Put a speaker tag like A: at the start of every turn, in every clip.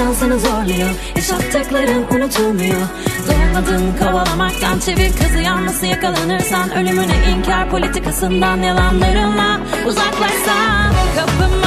A: Daha şansını zorluyor. Yaşattıkların unutulmuyor. Zorladın kovalamaktan çevir kızı. Yanlısı yakalanırsan Ölümüne inkar politikasından yalanlarınla uzaklaşsan Kapıma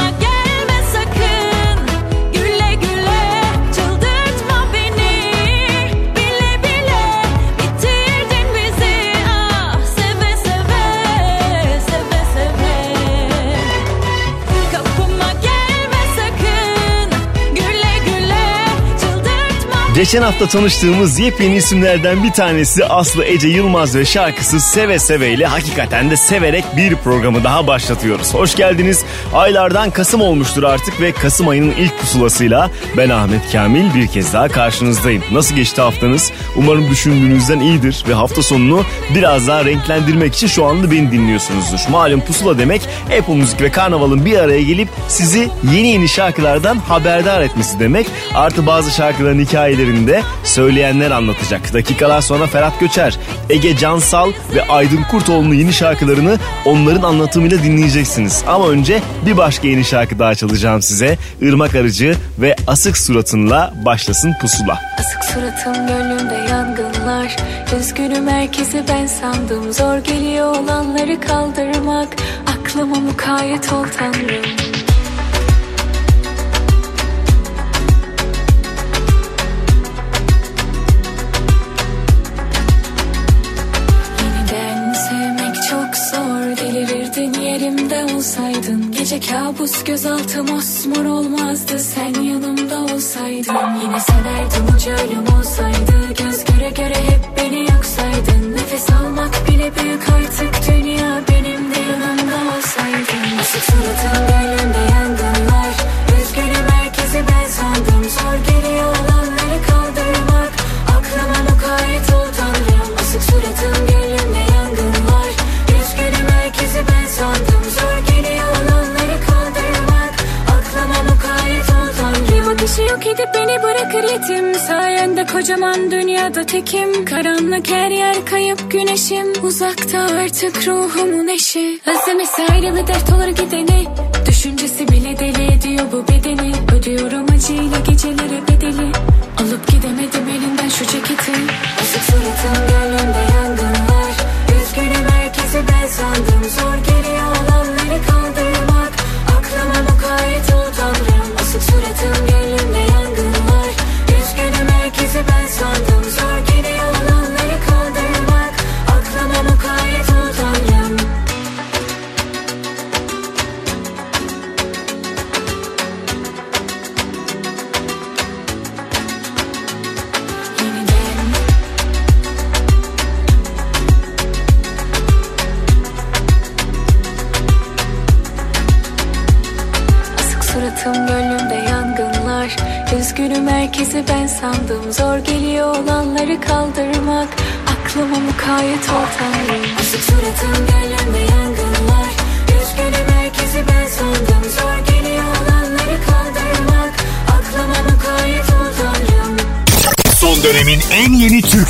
B: Geçen hafta tanıştığımız yepyeni isimlerden bir tanesi Aslı Ece Yılmaz ve şarkısı Seve Seve ile hakikaten de severek bir programı daha başlatıyoruz. Hoş geldiniz. Aylardan Kasım olmuştur artık ve Kasım ayının ilk pusulasıyla ben Ahmet Kamil bir kez daha karşınızdayım. Nasıl geçti haftanız? Umarım düşündüğünüzden iyidir ve hafta sonunu biraz daha renklendirmek için şu anda beni dinliyorsunuzdur. Malum pusula demek Apple Müzik ve Karnaval'ın bir araya gelip sizi yeni yeni şarkılardan haberdar etmesi demek. Artı bazı şarkıların hikayelerini de söyleyenler anlatacak. Dakikalar sonra Ferhat Göçer, Ege Cansal ve Aydın Kurtoğlu'nun yeni şarkılarını onların anlatımıyla dinleyeceksiniz. Ama önce bir başka yeni şarkı daha çalacağım size. Irmak Arıcı ve Asık Suratınla başlasın pusula.
C: Asık suratım gönlümde yangınlar Üzgünüm herkesi ben sandım Zor geliyor olanları kaldırmak Aklıma mukayyet ol tanrım olsaydın Gece kabus gözaltım osmor olmazdı. Sen yanımda olsaydın Yine severdim ucu ölüm olsaydı. Göz göre göre hep beni yok saydın Nefes almak bile büyük artık. Dünya benim de yanımda olsaydın Asık suratın gönlümde yangınlar yetim Sayende
D: kocaman dünyada tekim. Karanlık her yer kayıp güneşim. Uzakta artık ruhumun eşi. Özlemesi ayrılı dert olur gideni. Düşüncesi bile deli ediyor bu bedeni. Ödüyorum acıyla gecelere bedeli. Alıp gidemedim elinden şu ceketi. Asık suratım gönlümde yangınlar. Üzgünüm herkesi ben sandım. Zor geliyor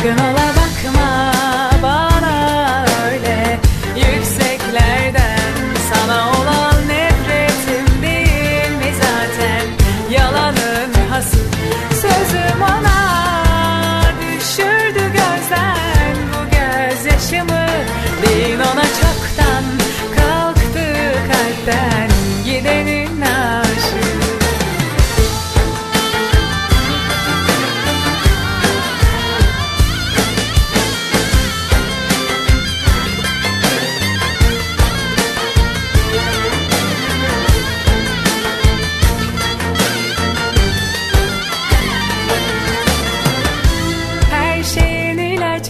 E: Sakın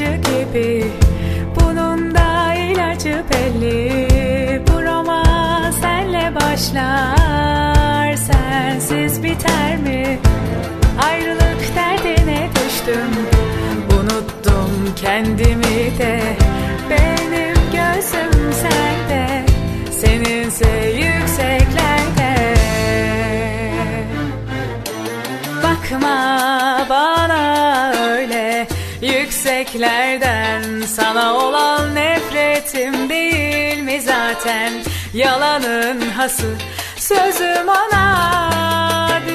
E: ilacı gibi. Bunun da ilacı belli. Bu roman senle başlar. Sensiz biter mi? Ayrılık derdine düştüm. Unuttum kendimi de. Benim gözüm sende. Seninse yükseklerde yükseklerden Sana olan nefretim değil mi zaten? Yalanın hası sözüm ona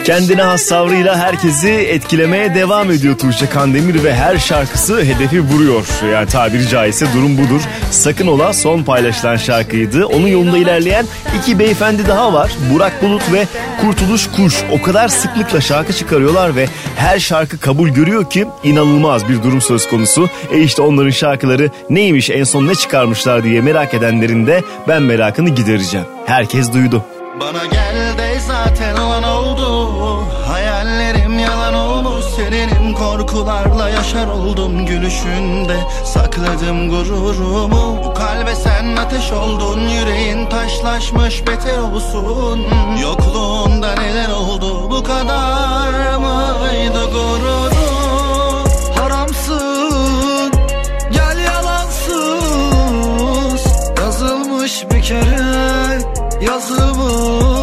B: Kendine has savrıyla herkesi etkilemeye devam ediyor Tuğçe Kandemir ve her şarkısı hedefi vuruyor. Yani tabiri caizse durum budur. Sakın ola son paylaşılan şarkıydı. Onun yolunda ilerleyen iki beyefendi daha var. Burak Bulut ve Kurtuluş Kuş. O kadar sıklıkla şarkı çıkarıyorlar ve her şarkı kabul görüyor ki inanılmaz bir durum söz konusu. E işte onların şarkıları neymiş en son ne çıkarmışlar diye merak edenlerin de ben merakını gidereceğim. Herkes duydu.
F: Bana gel de zaten olan oldu. Hayallerim yalan olmuş Senin korkularla yaşar oldum Gülüşünde. Sakladım gururumu Bu kalbe sen ateş oldun. Yüreğin taşlaşmış beter olsun. Yokluğunda neler oldu Bu kadar mıydı gururun? Haramsın Gel yalansız Yazılmış bir kere yazımız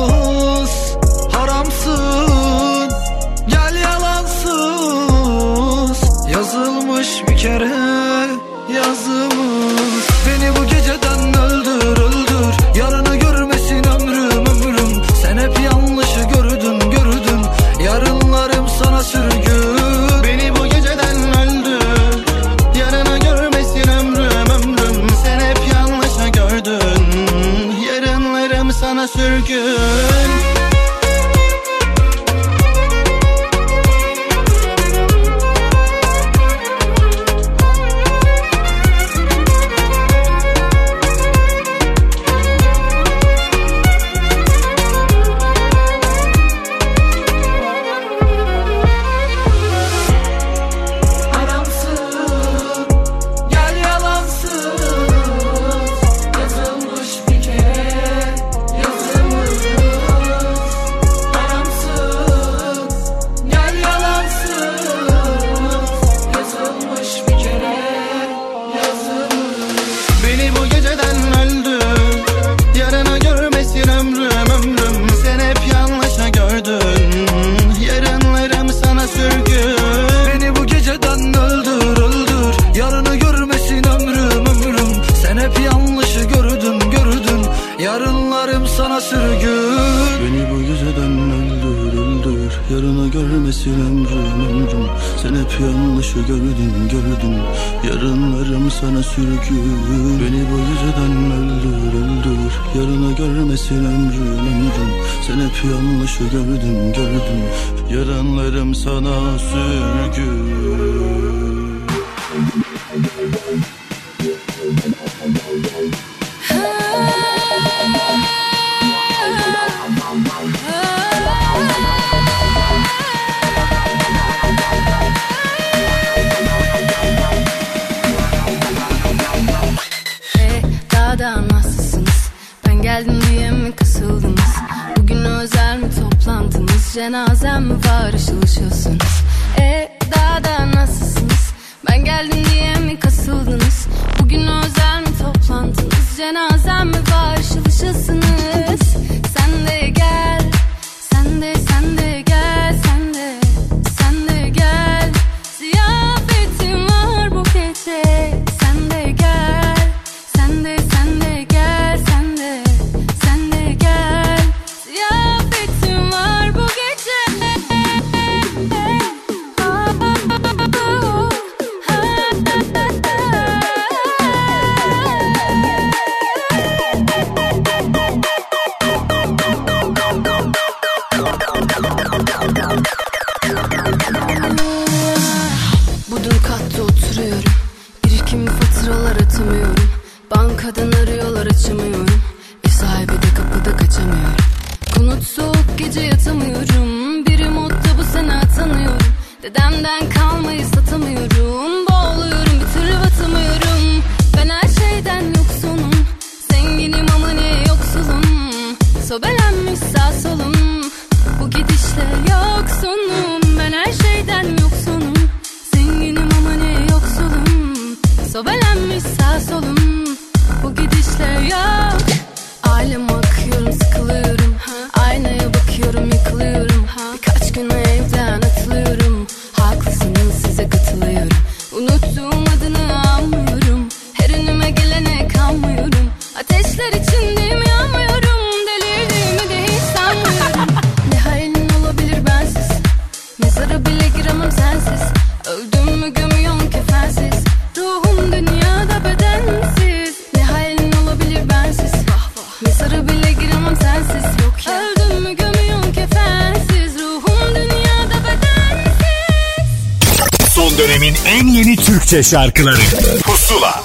G: Türkçe şarkıları Pusula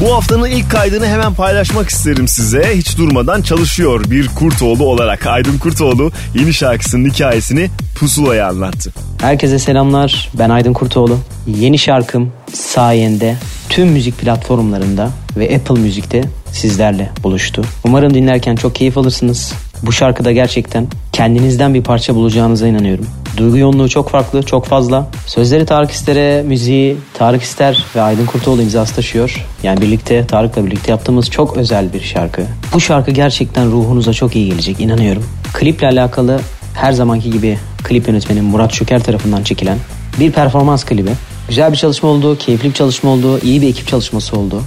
B: bu haftanın ilk kaydını hemen paylaşmak isterim size. Hiç durmadan çalışıyor bir Kurtoğlu olarak. Aydın Kurtoğlu yeni şarkısının hikayesini Pusula'ya anlattı.
H: Herkese selamlar. Ben Aydın Kurtoğlu. Yeni şarkım sayende tüm müzik platformlarında ve Apple Müzik'te sizlerle buluştu. Umarım dinlerken çok keyif alırsınız. Bu şarkıda gerçekten kendinizden bir parça bulacağınıza inanıyorum. Duygu yoğunluğu çok farklı, çok fazla. Sözleri Tarık İster'e, müziği Tarık İster ve Aydın Kurtoğlu imzası taşıyor. Yani birlikte Tarık'la birlikte yaptığımız çok özel bir şarkı. Bu şarkı gerçekten ruhunuza çok iyi gelecek inanıyorum. Kliple alakalı her zamanki gibi klip yönetmeni Murat Şöker tarafından çekilen bir performans klibi. Güzel bir çalışma oldu, keyifli bir çalışma oldu, iyi bir ekip çalışması oldu.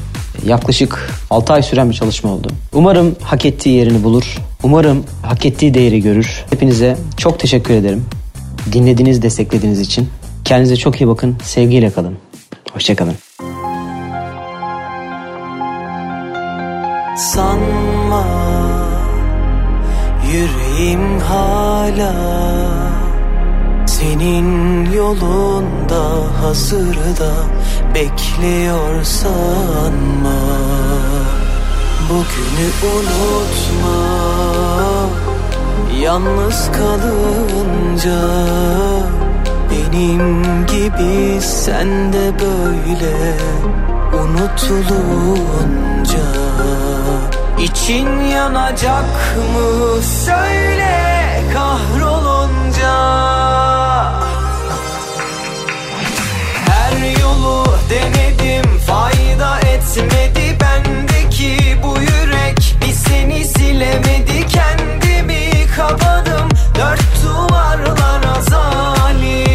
H: Yaklaşık 6 ay süren bir çalışma oldu. Umarım hak ettiği yerini bulur. Umarım hak ettiği değeri görür. Hepinize çok teşekkür ederim. Dinlediğiniz, desteklediğiniz için. Kendinize çok iyi bakın. Sevgiyle kalın. Hoşçakalın.
I: Sanma yüreğim hala senin yolunda hazırda bekliyor sanma Bugünü unutma Yalnız kalınca Benim gibi sen de böyle Unutulunca İçin yanacak mı? Söyle kahrolunca Her yolu denedim fayda etmedi bendeki bu yürek. Bir seni silemedi kendimi kapadım dört duvarlara zalim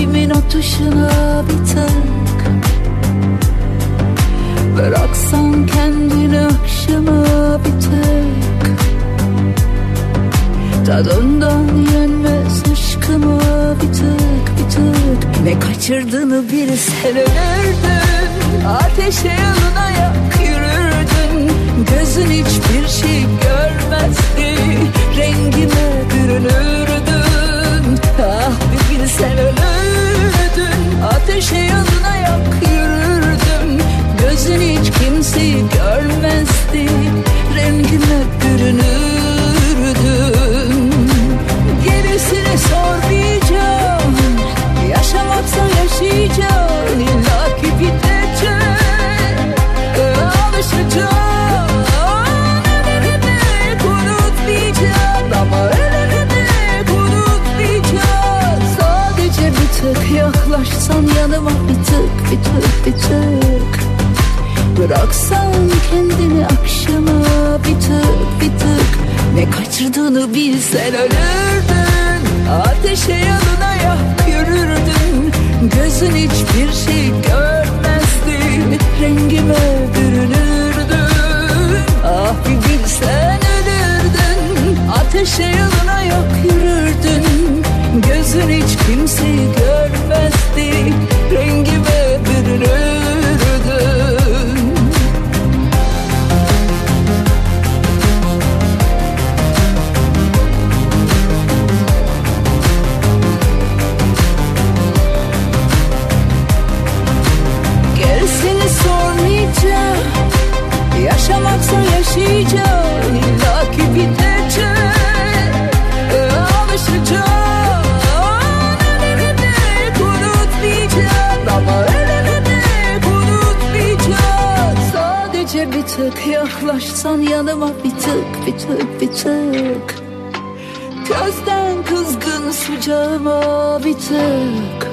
J: kalbimin atışına bir tık. Bıraksan kendini akşama bir tık. Tadından yenmez aşkıma bir tık bir tık. Ne kaçırdığını bilsen ölürdün. Ateşe yalına yak yürürdün. Gözün hiçbir şey görmezdi. Rengime bürünürdün. Ah bir bilsen ölürdün Ateşe yalına yak. Yürürdüm. Gözün hiç kimseyi görmezdi. Rengime bürünürdün Gerisini sormayacağım. Yaşamaksa yaşayacağım yaklaşsan yanıma Bir tık bir tık bir tık. Bıraksan kendini akşama bir tık bir tık. Ne kaçırdığını bilsen ölürdün. Ateşe yanına yak yürürdün. Gözün hiçbir şey görmezdi. Rengime bürünürdün. Ah bir bilsen ölürdün. Ateşe yanına yak yürürdün Gözün hiç kimseyi görmezdi Rengime bürünürdün Gerisini sormayacağım. Yaşamaksa yaşayacağım. Tık yaklaşsan yanıma bir tık bir tık bir tık. Gözden kızgın sıcağıma bir tık.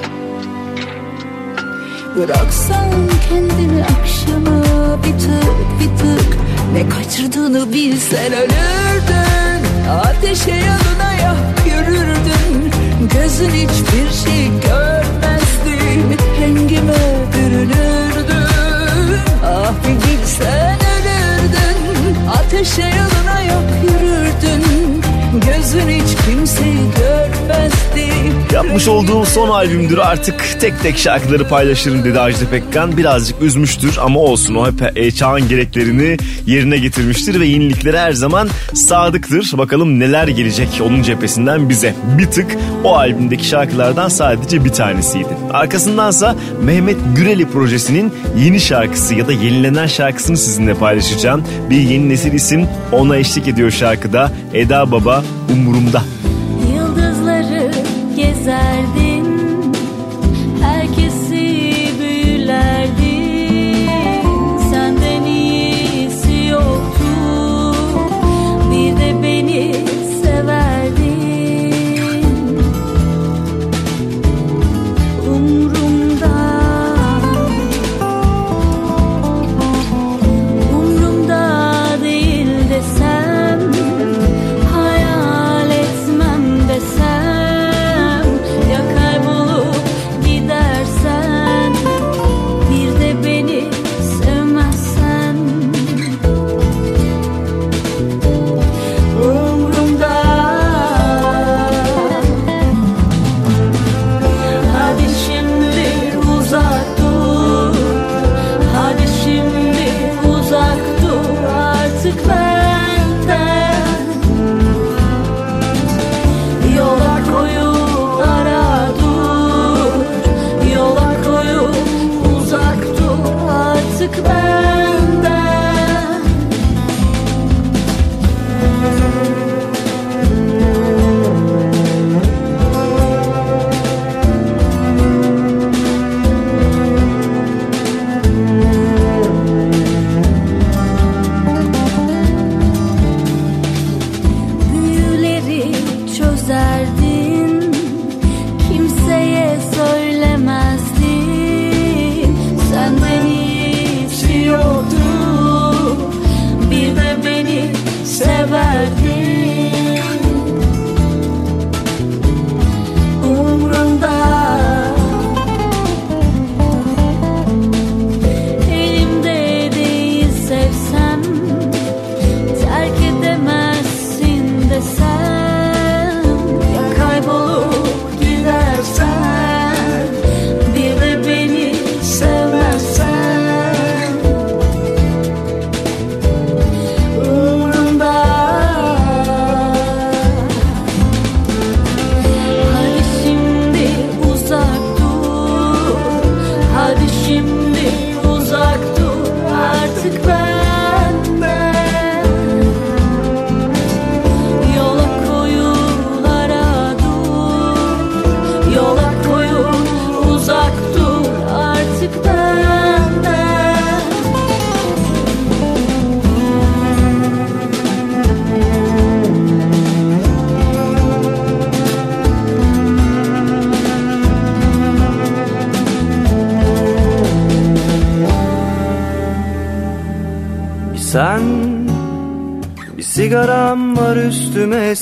J: Bıraksan kendini akşama bir tık bir tık. Ne kaçırdığını bilsen ölürdün. Ateşe yanına yak yürürdün. Gözün hiçbir şey görmezdi. Rengime bürünürdün. Ah bir Ateşe yanına yak yürürdün. Gözün hiç kimseyi görmezdi
K: Yapmış olduğum son albümdür artık tek tek şarkıları paylaşırım dedi Ajda Pekkan. Birazcık üzmüştür ama olsun o hep e, çağın gereklerini yerine getirmiştir ve yeniliklere her zaman sadıktır. Bakalım neler gelecek onun cephesinden bize. Bir tık o albümdeki şarkılardan sadece bir tanesiydi. Arkasındansa Mehmet Güreli projesinin yeni şarkısı ya da yenilenen şarkısını sizinle paylaşacağım. Bir yeni nesil isim ona eşlik ediyor şarkıda Eda Baba Umurumda.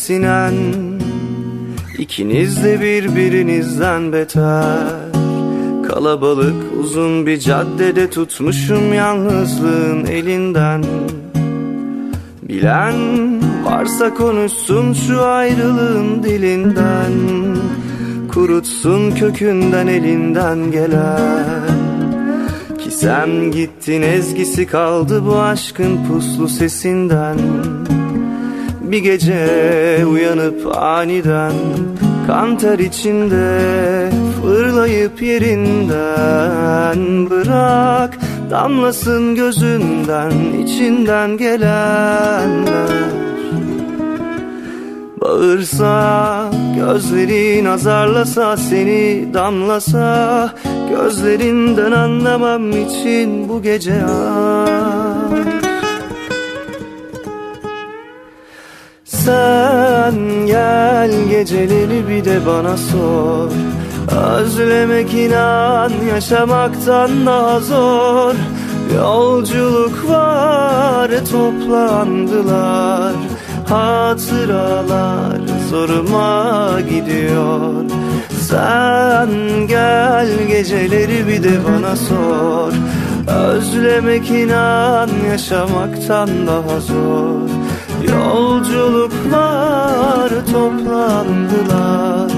I: Sinen İkiniz de birbirinizden beter. Kalabalık uzun bir caddede tutmuşum yalnızlığın elinden. Bilen varsa konuşsun şu ayrılığın dilinden. Kurutsun kökünden elinden gelen. Ki sen gittin ezgisi kaldı bu aşkın puslu sesinden Bir gece uyanıp aniden Kanter içinde fırlayıp yerinden Bırak Damlasın gözünden içinden gelenler. Bağırsa gözlerin azarlasa seni damlasa Gözlerinden anlamam için bu gece ay Sen gel geceleri bir de bana sor. Özlemek inan yaşamaktan daha zor. Yolculuk var toplandılar. Hatıralar zoruma gidiyor. Sen gel geceleri bir de bana sor. Özlemek inan yaşamaktan daha zor Yolculuklar toplandılar.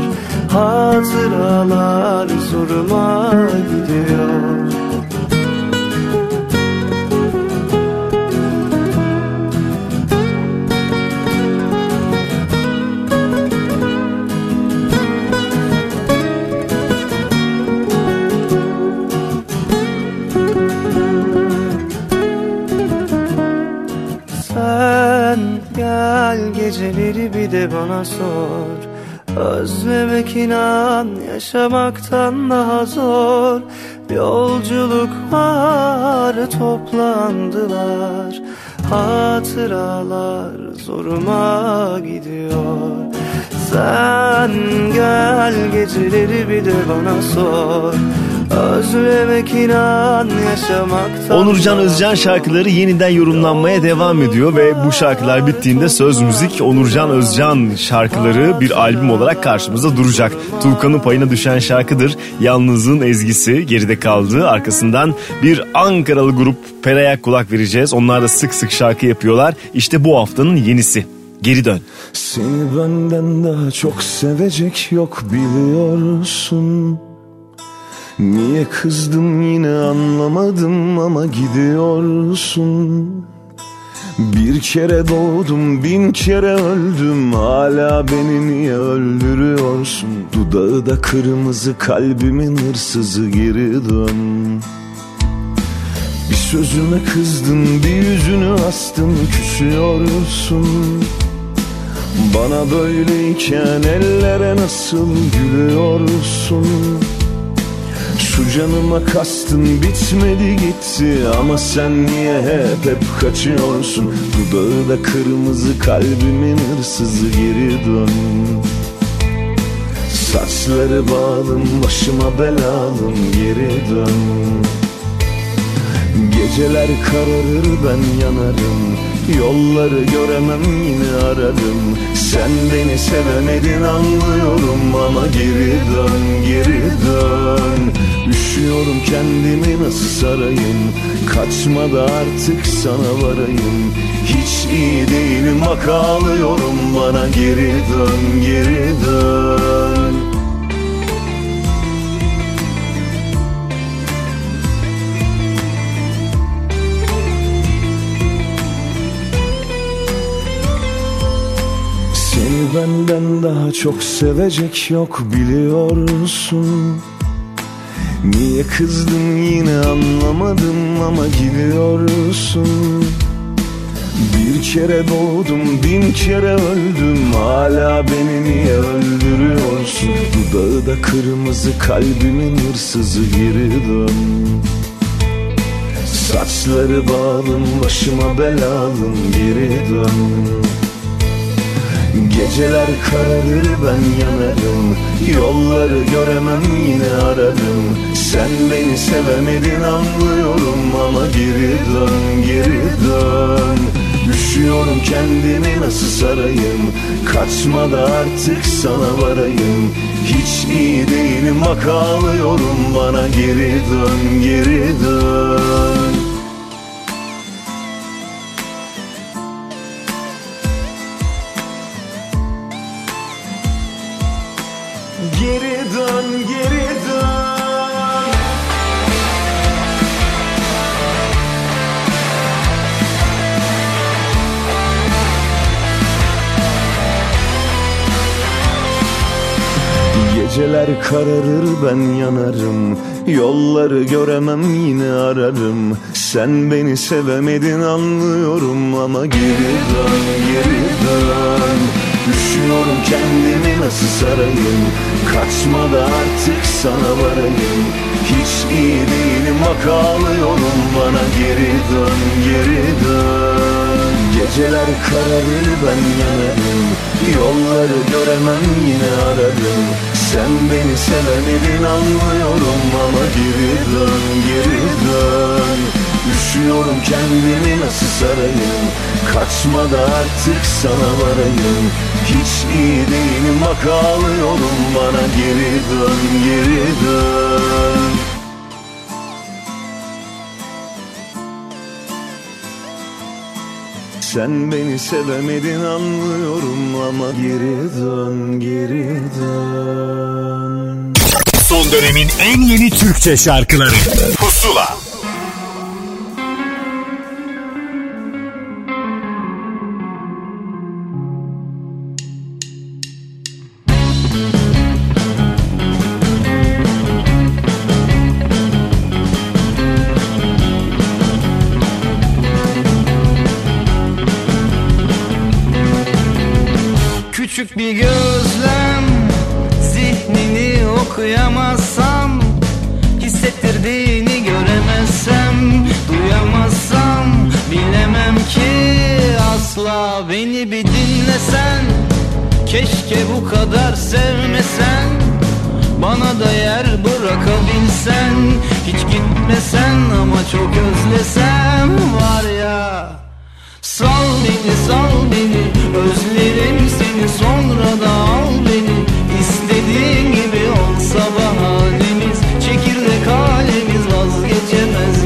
I: Hatıralar zoruma gidiyor geceleri bir de bana sor. Özlemek inan yaşamaktan daha zor. Yolculuk var toplandılar. Hatıralar zoruma gidiyor. Sen gel geceleri bir de bana sor Özlemek inan yaşamaktan
B: Onurcan Özcan şarkıları yeniden yorumlanmaya devam ediyor ve bu şarkılar bittiğinde söz müzik Onurcan Özcan şarkıları bir albüm olarak karşımıza duracak. Tuğkan'ın payına düşen şarkıdır. Yalnızlığın ezgisi geride kaldı. Arkasından bir Ankaralı grup Pera'ya kulak vereceğiz. Onlar da sık sık şarkı yapıyorlar. İşte bu haftanın yenisi. Geri dön.
L: Seni benden daha çok sevecek yok biliyorsun Niye kızdım yine anlamadım ama gidiyorsun. Bir kere doğdum bin kere öldüm. Hala beni niye öldürüyorsun? Dudağı da kırmızı kalbimin hırsızı geri dön. Bir sözüme kızdın bir yüzünü astın küsüyorsun. Bana böyleyken ellere nasıl gülüyorsun şu canıma kastın bitmedi gitti Ama sen niye hep hep kaçıyorsun? Dudağı da kırmızı kalbimin hırsızı geri dön. Saçları bağlım başıma belalım geri dön. Geceler kararır ben yanarım. Yolları göremem yine ararım. Sen beni sevemedin anlıyorum Ama geri dön geri dön Üşüyorum kendimi nasıl sarayım? Kaçma da artık sana varayım. Hiç iyi değilim bak ağlıyorum. Bana geri dön geri dön. Seni benden daha çok sevecek yok biliyorsun Niye kızdın yine anlamadım ama gidiyorsun. Bir kere doğdum bin kere öldüm. Hala beni niye öldürüyorsun? Dudağı da kırmızı kalbimin hırsızı geri dön. Saçları bağlım başıma belalım geri dön Geceler kararır ben yanarım. Yolları göremem yine ararım. Sen beni sevemedin anlıyorum. Ama geri dön geri dön. Üşüyorum kendimi nasıl sarayım? Kaçma da artık sana varayım. Hiç iyi değilim bak ağlıyorum. Bana geri dön geri dön Geceler kararır ben yanarım. Yolları göremem yine ararım. Sen beni sevemedin anlıyorum. Ama geri dön geri dön. Düşünüyorum kendimi nasıl sarayım? Kaçma da artık sana varayım. Hiç iyi değilim bak ağlıyorum. Bana geri dön geri dön. Geceler kararır ben yanarım Yolları göremem yine ararım Sen beni sevemedin anlıyorum Ama geri dön geri dön. Üşüyorum kendimi nasıl sarayım? Kaçma da artık sana varayım. Hiç iyi değilim bak ağlıyorum. Bana geri dön geri dön Sen beni sevemedin anlıyorum ama geri dön geri dön.
M: Son dönemin en yeni Türkçe şarkıları. Pusula
N: Beni bir dinlesen Keşke bu kadar sevmesen. Bana da yer bırakabilsen Hiç gitmesen ama çok özlesem Var ya. Sal beni sal beni Özlerim seni sonra da al beni. İstediğin gibi olsa bahanemiz Çekirdek halimiz vazgeçemez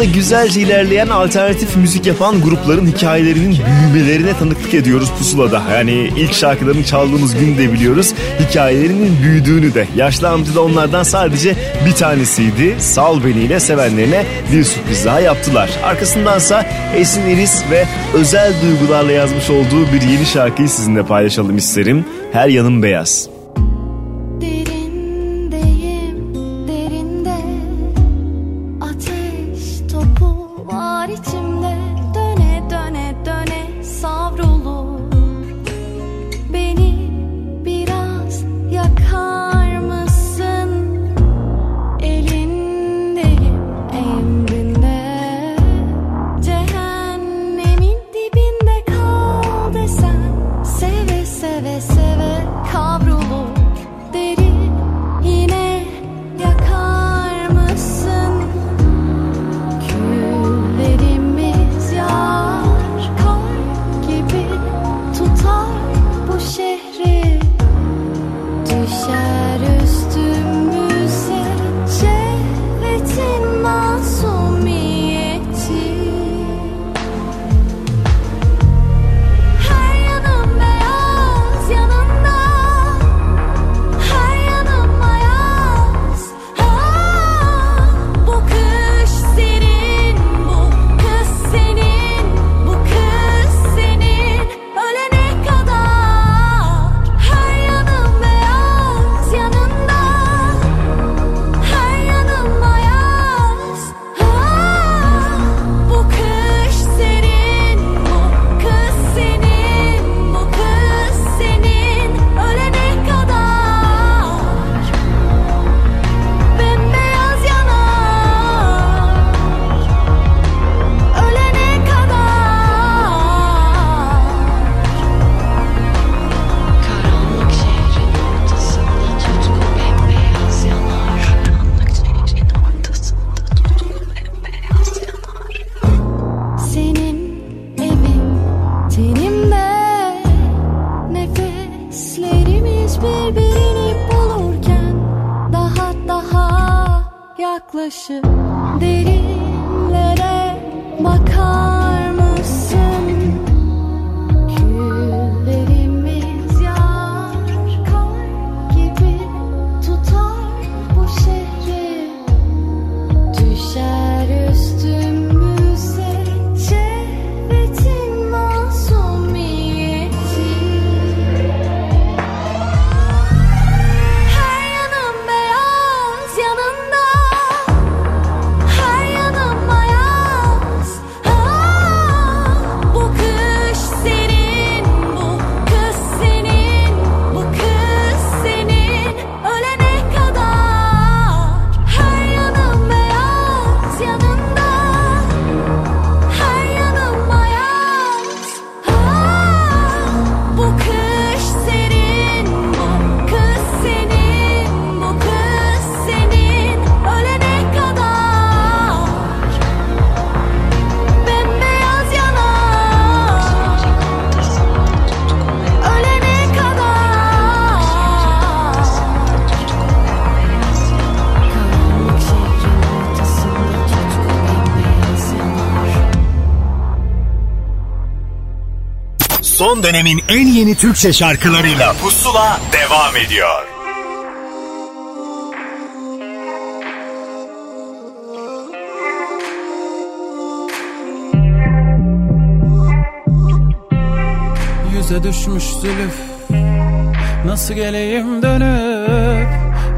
B: Yollarında güzelce ilerleyen alternatif müzik yapan grupların hikayelerinin büyümelerine tanıklık ediyoruz pusulada. Yani ilk şarkılarını çaldığımız gün de biliyoruz. Hikayelerinin büyüdüğünü de. Yaşlı amca da onlardan sadece bir tanesiydi. Sal Beni ile sevenlerine bir sürpriz daha yaptılar. Arkasındansa Esin Iris ve özel duygularla yazmış olduğu bir yeni şarkıyı sizinle paylaşalım isterim. Her yanım beyaz.
K: Seve
G: Son dönemin en yeni Türkçe şarkılarıyla. Pusula devam ediyor.
O: Yüze düşmüş zülüf Nasıl geleyim dönüp?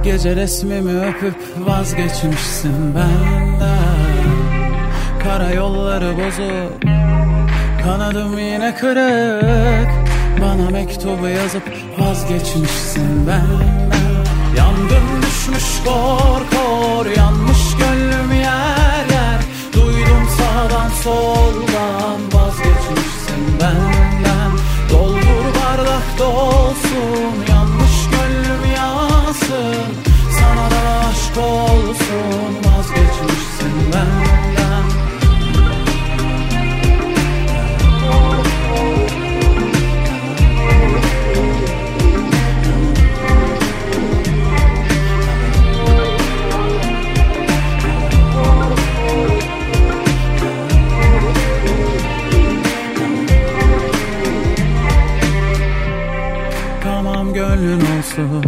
O: Gece resmimi öpüp vazgeçmişsin benden. Kara yolları bozuk Kanadım yine kırık. Bana mektubu yazıp vazgeçmişsin benden Yangın düşmüş kor kor Yanmış gönlüm yer yer. Duydum sağdan soldan Vazgeçmişsin benden Doldur bardak dolsun Yanmış gönlüm yansın. Sana da aşk olsun olsun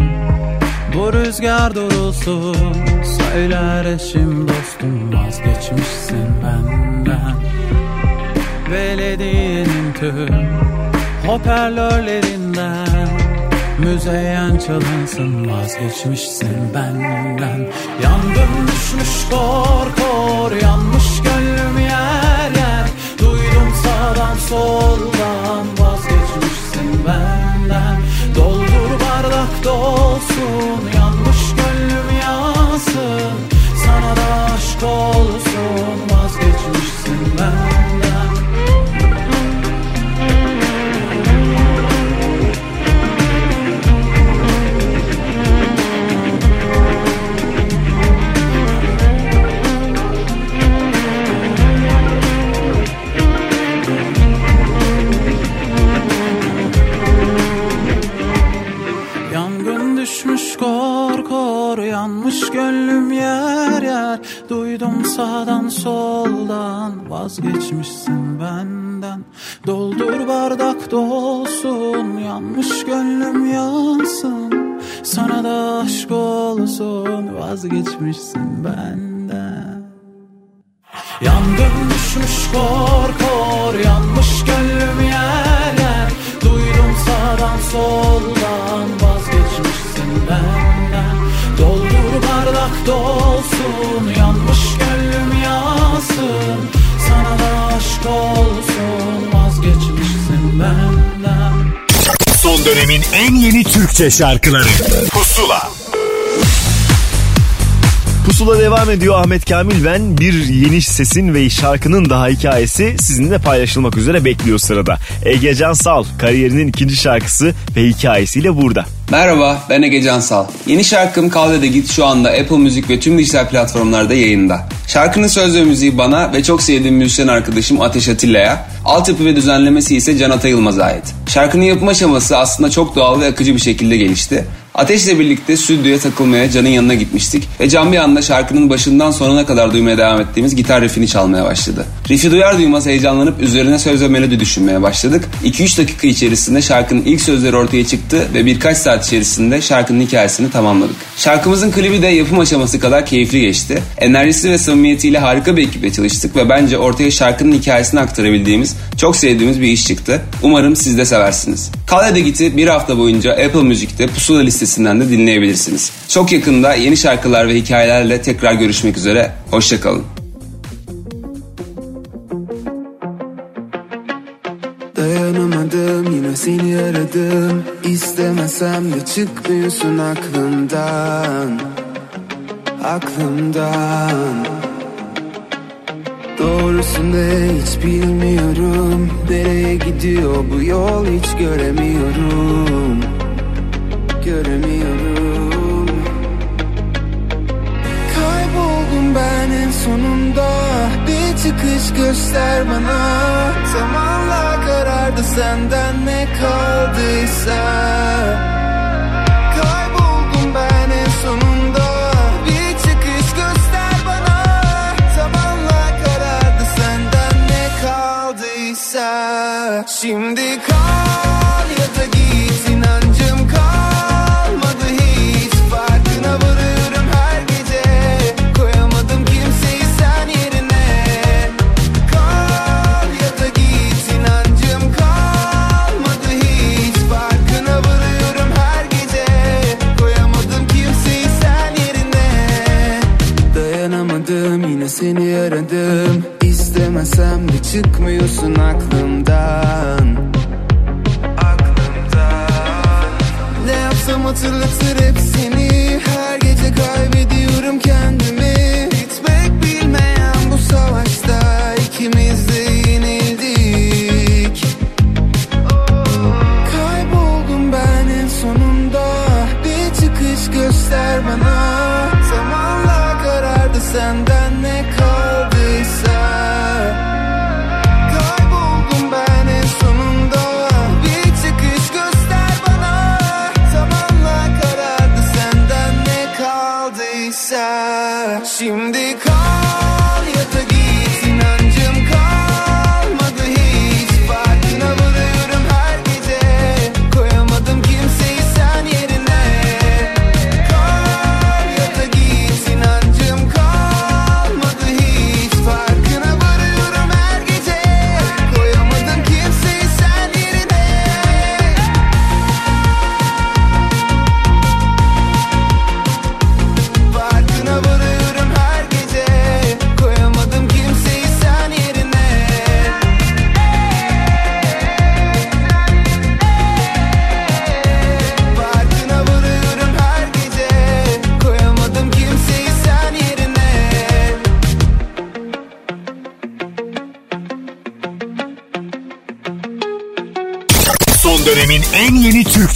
O: Bu rüzgar durulsun Söyler eşim dostum. Vazgeçmişsin benden. Belediyenin tüm Hoparlörlerinden. Müzeyyen çalınsın Vazgeçmişsin benden. Yangın düşmüş kor kor Yanmış gönlüm yer yer. Duydum sağdan soldan dolsun Yanmış gönlüm yansın Sana da aşk olsun Yanmış gönlüm yer yer Duydum sağdan soldan. Vazgeçmişsin benden. Doldur bardak dolsun. Yanmış gönlüm yansın. Sana da aşk olsun. Vazgeçmişsin benden. Yangın düşmüş kor kor. Yanmış gönlüm yer yer Duydum sağdan soldan. Vazgeçmişsin benden Bardak dolsun Yanmış gönlüm yansın. Sana da aşk olsun Vazgeçmişsin benden.
G: Son dönemin en yeni Türkçe şarkıları. Pusula
B: Pusula devam ediyor Ahmet Kamil ben bir yeni sesin ve şarkının daha hikayesi sizinle paylaşılmak üzere bekliyor sırada. Ege Cansal kariyerinin ikinci şarkısı ve hikayesiyle burada.
P: Merhaba ben Ege Cansal. Yeni şarkım Kal ve de Git şu anda Apple Müzik ve tüm dijital platformlarda yayında. Şarkının söz ve müziği bana ve çok sevdiğim müzisyen arkadaşım Ateş Atilla'ya, altyapı ve düzenlemesi ise Can Ata Yılmaz'a ait. Şarkının yapım aşaması aslında çok doğal ve akıcı bir şekilde gelişti. Ateş'le birlikte stüdyoya takılmaya Can'ın yanına gitmiştik ve Can bir anda şarkının başından sonuna kadar duymaya devam ettiğimiz gitar riffini çalmaya başladı. Riffi duyar duymaz heyecanlanıp üzerine söz ve melodi düşünmeye başladık. 2-3 dakika içerisinde şarkının ilk sözleri ortaya çıktı ve birkaç saat içerisinde şarkının hikayesini tamamladık. Şarkımızın klibi de yapım aşaması kadar keyifli geçti. Enerjisi ve samimiyetiyle harika bir ekiple çalıştık ve bence ortaya şarkının hikayesini aktarabildiğimiz, çok sevdiğimiz bir iş çıktı. Umarım siz de seversiniz. Kal Git'i bir hafta boyunca Apple Müzik'te Pusula listesinden de dinleyebilirsiniz. Çok yakında yeni şarkılar ve hikayelerle tekrar görüşmek üzere. Hoşçakalın.
Q: Dayanamadım yine seni aradım İstemesem de çıkmıyorsun aklımdan Aklımdan Doğrusunu hiç bilmiyorum Nereye gidiyor bu yol hiç göremiyorum Göremiyorum. Kayboldum ben en sonunda. Bir çıkış göster bana. Zamanla karardı senden ne kaldıysa. Kayboldum ben en sonunda. Bir çıkış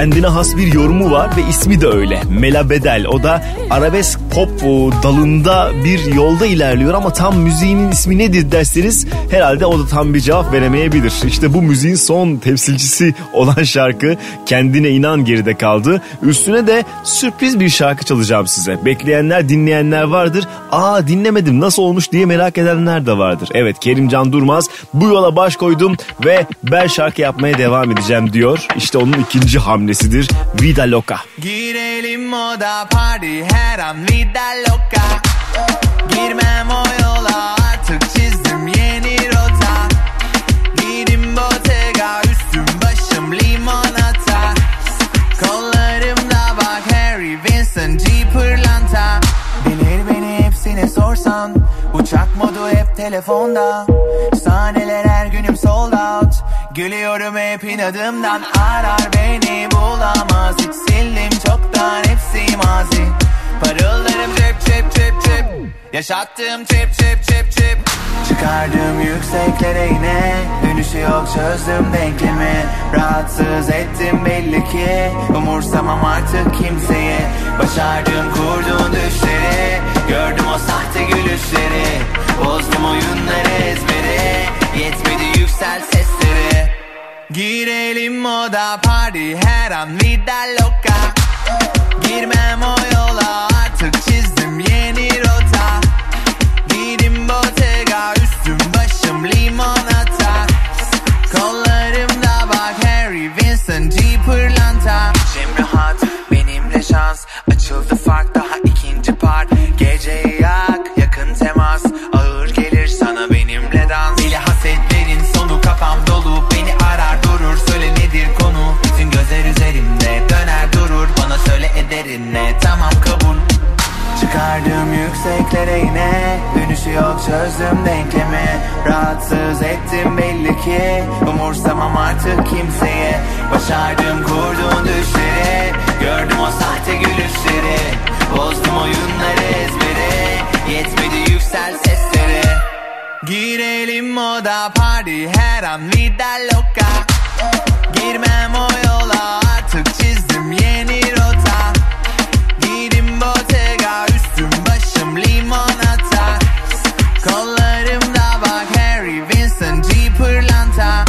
R: Kendine
B: has bir yorumu var ve ismi de öyle. Mela Bedel. O da arabesk pop dalında bir yolda ilerliyor ama tam müziğinin ismi nedir derseniz herhalde o da tam bir cevap veremeyebilir. İşte bu müziğin son temsilcisi olan şarkı Kendine inan geride kaldı. Üstüne de sürpriz bir şarkı çalacağım size. Bekleyenler dinleyenler vardır. Aa dinlemedim nasıl olmuş diye merak edenler de vardır. Evet Kerimcan Durmaz bu yola baş koydum ve ben şarkı yapmaya devam edeceğim diyor. İşte onun ikinci hamlesidir. Vida Loca.
N: Girelim moda party her an vida loca. Girmem o yola artık çizdim yeni rota. Giydim bottega üstüm başım limonata. Kollarımda bak Harry Winston G pırlanta Bilir beni hepsine sorsan Uçak modu hep telefonda. Sahneler her günüm sold out Gülüyorum hep inadımdan. Arar beni bulamaz. Hiç sildim çoktan hepsi mazi. Parıldarım cep cep cep cep Yaşattığım trip trip trip trip Çıkardım yükseklere yine. Dönüşü yok çözdüm denklemi. Rahatsız ettim belli ki. Umursamam artık kimseyi Başardım kurduğun düşleri. Gördüm o sahte gülüşleri. Bozdum oyunları ezberi Yetmedi yüksel sesleri. Girelim moda party her an vida loca. Girmem o yola artık çizdim yeni rota. Giydim bottega üstüm başım limonata. Kollarımda bak Harry Winston G pırlanta İçim rahat benimle şans. Açıldı fark daha ikinci part. Geceyi yak yakın temas. Ağır ederin ne tamam kabul. Çıkardım yükseklere yine. Dönüşü yok çözdüm denklemi. Rahatsız ettim belli ki. Umursamam artık kimseye. Başardım kurduğun düşleri. Gördüm o sahte gülüşleri. Bozdum oyunları ezberi Yetmedi yüksel sesleri Girelim moda party her an vida loca Girmem o yola Kollarımda bak Harry Winston G pırlanta.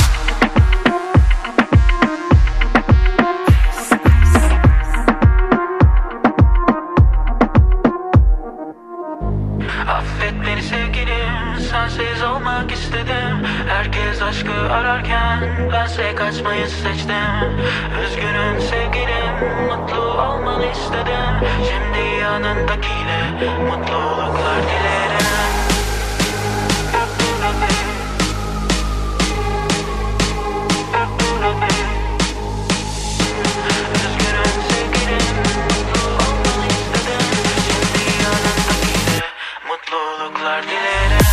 S: Affet beni sevgilim Sensiz olmak istedim. Herkes aşkı ararken Bense kaçmayı seçtim. Üzgünüm sevgilim Mutlu olmanı istedim. Şimdi yanındakiyle Mutluluklar dilerim Mutluluklar dilerim.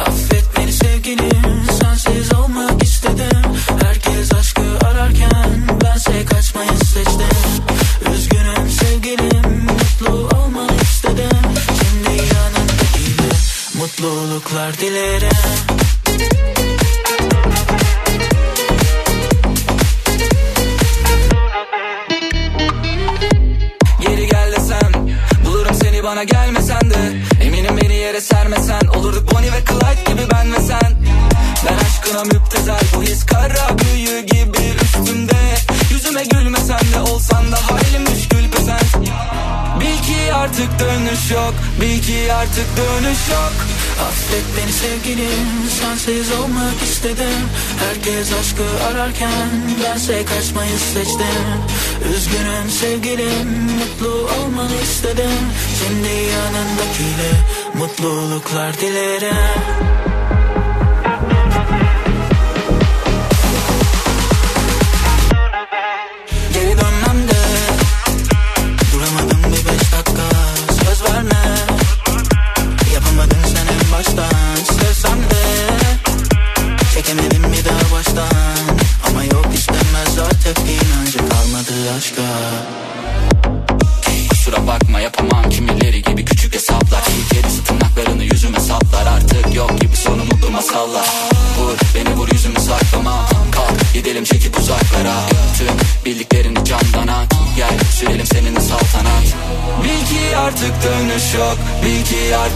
S: Affet beni sevgilim Sensiz olmak istedim. Herkes aşkı ararken Bense kaçmayı seçtim. Üzgünüm sevgilim Mutlu olmanı istedim. Şimdi yanındakiyle Mutluluklar dilerim.
T: Bana beni yere sermesen Olurduk Bonnie ve Clyde gibi ben ve sen. Ben aşkına müptezel Bu his kara büyü gibi üstümde. Yüzüme gülmesen de olsan da Halim müşkül pesen Bil ki artık dönüş yok Bil ki artık dönüş yok.
S: Affet beni sevgilim Sensiz olmak istedim. Herkes aşkı ararken Bense kaçmayı seçtim. Üzgünüm sevgilim Mutlu olmanı istedim. Şimdi yanındakiyle Mutluluklar dilerim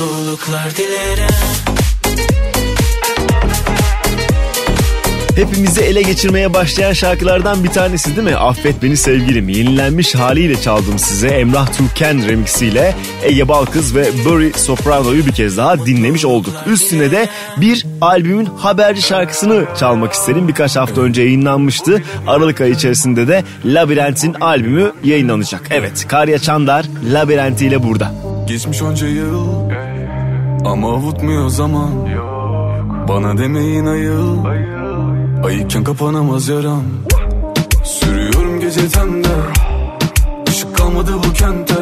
I: Mutluluklar dilerim
B: Hepimizi ele geçirmeye başlayan şarkılardan bir tanesi değil mi? Affet Beni Sevgilim. Yenilenmiş haliyle çaldım size Emrah Tuğken remixiyle Ege Balkız ve Burry Soprano'yu bir kez daha dinlemiş olduk. Üstüne de bir albümün haberci şarkısını çalmak istedim. Birkaç hafta önce yayınlanmıştı. Aralık ayı içerisinde de Labirent'in albümü yayınlanacak. Evet Karya Çandar Labirent ile burada.
L: Geçmiş onca yıl ama avutmuyor zaman. Bana demeyin ayıl Ayıkken kapanamaz yaram. Sürüyorum gece tende. Işık kalmadı bu kente.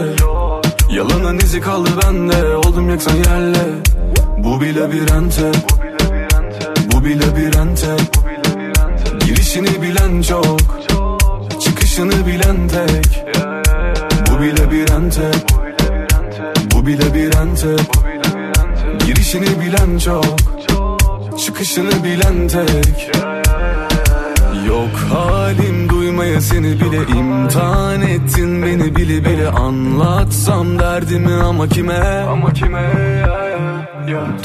L: Yalanın izi kaldı bende. Oldum yaksan yerle. Bu bir labirente Bu bir labirente Girişini bilen çok. Çıkışını bilen tek. Bu bir labirente Bu bir labirente Girişini bilen çok Çıkışını bilen tek. Yok halim duymaya seni bile imtihan ettin. Beni bile bile anlatsam derdimi ama kime? Ama kime?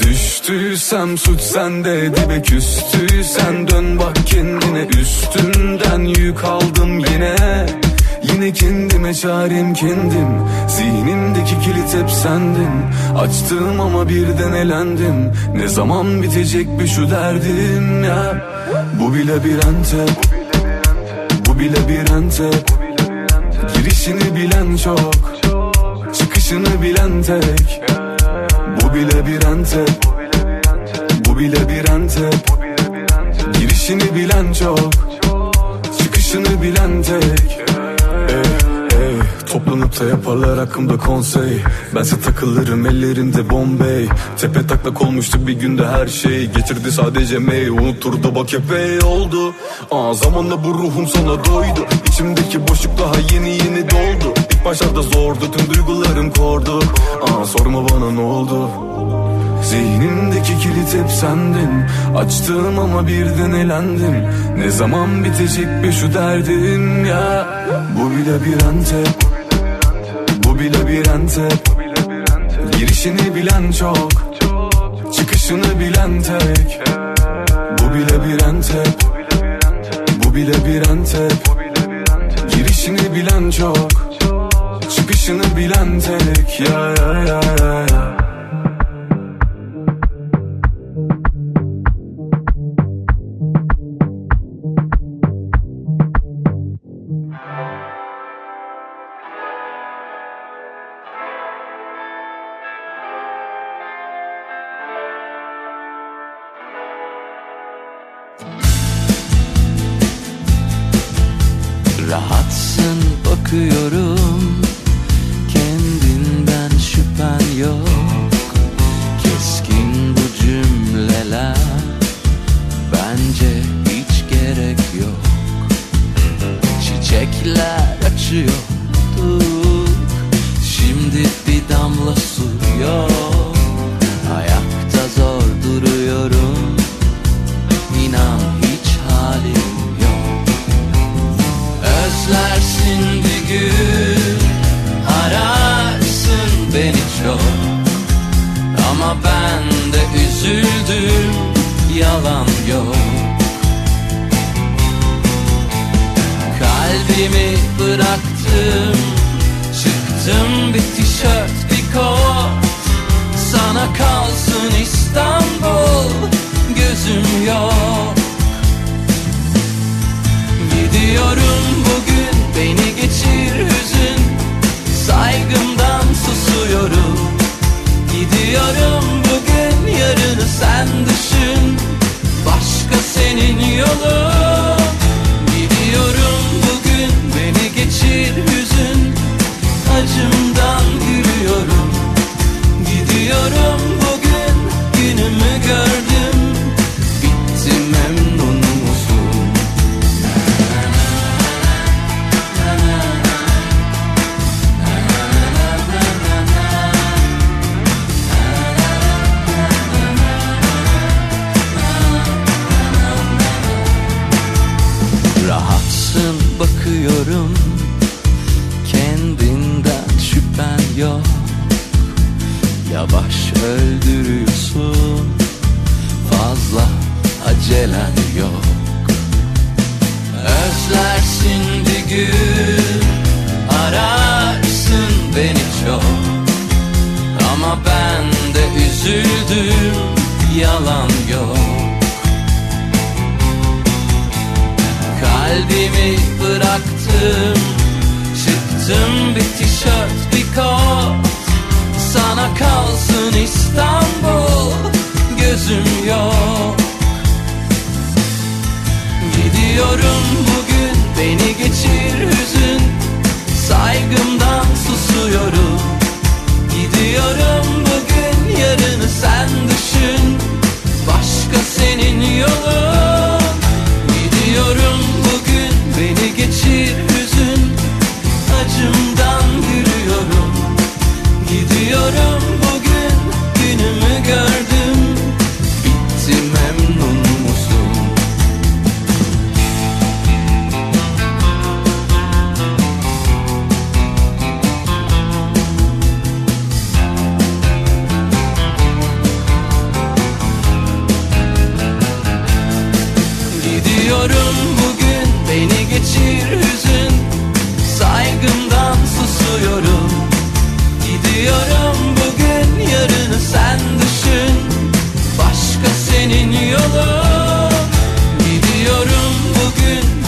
L: Düştüysem suç sende dibe küstüysen dön bak kendine. Üstünden yük aldım yine Yine kendime çarem kendim. Zihnimdeki kilit hep sendin. Açtım ama birden elendim. Ne zaman bitecek bir şu derdim ya? Bu bir labirente Bu bir labirente Girişini bilen çok Çıkışını bilen tek. Bu bir labirente Bu bir labirente Girişini bilen çok Çıkışını bilen tek Toplanıp da yaparlar hakkımda konsey. Bense takılırım ellerimde Bombay Tepe taklak olmuştu bir günde her şey. Getirdi sadece mey Unuturdu bak epey oldu. Aa, Zamanla bu ruhum sana doydu. İçimdeki boşluk daha yeni yeni doldu. İlk başlarda zordu tüm duygularım kordu. Aa, Sorma bana ne oldu Zihnimdeki kilit hep sendin. Açtım ama birden elendim. Ne zaman bitecek be şu derdim ya? Bu bir labirente Bu bir labirente Girişini bilen çok Çıkışını bilen tek. Bu bir labirente Bu bir labirente Girişini bilen çok Çıkışını bilen tek. Ya ya ya ya ya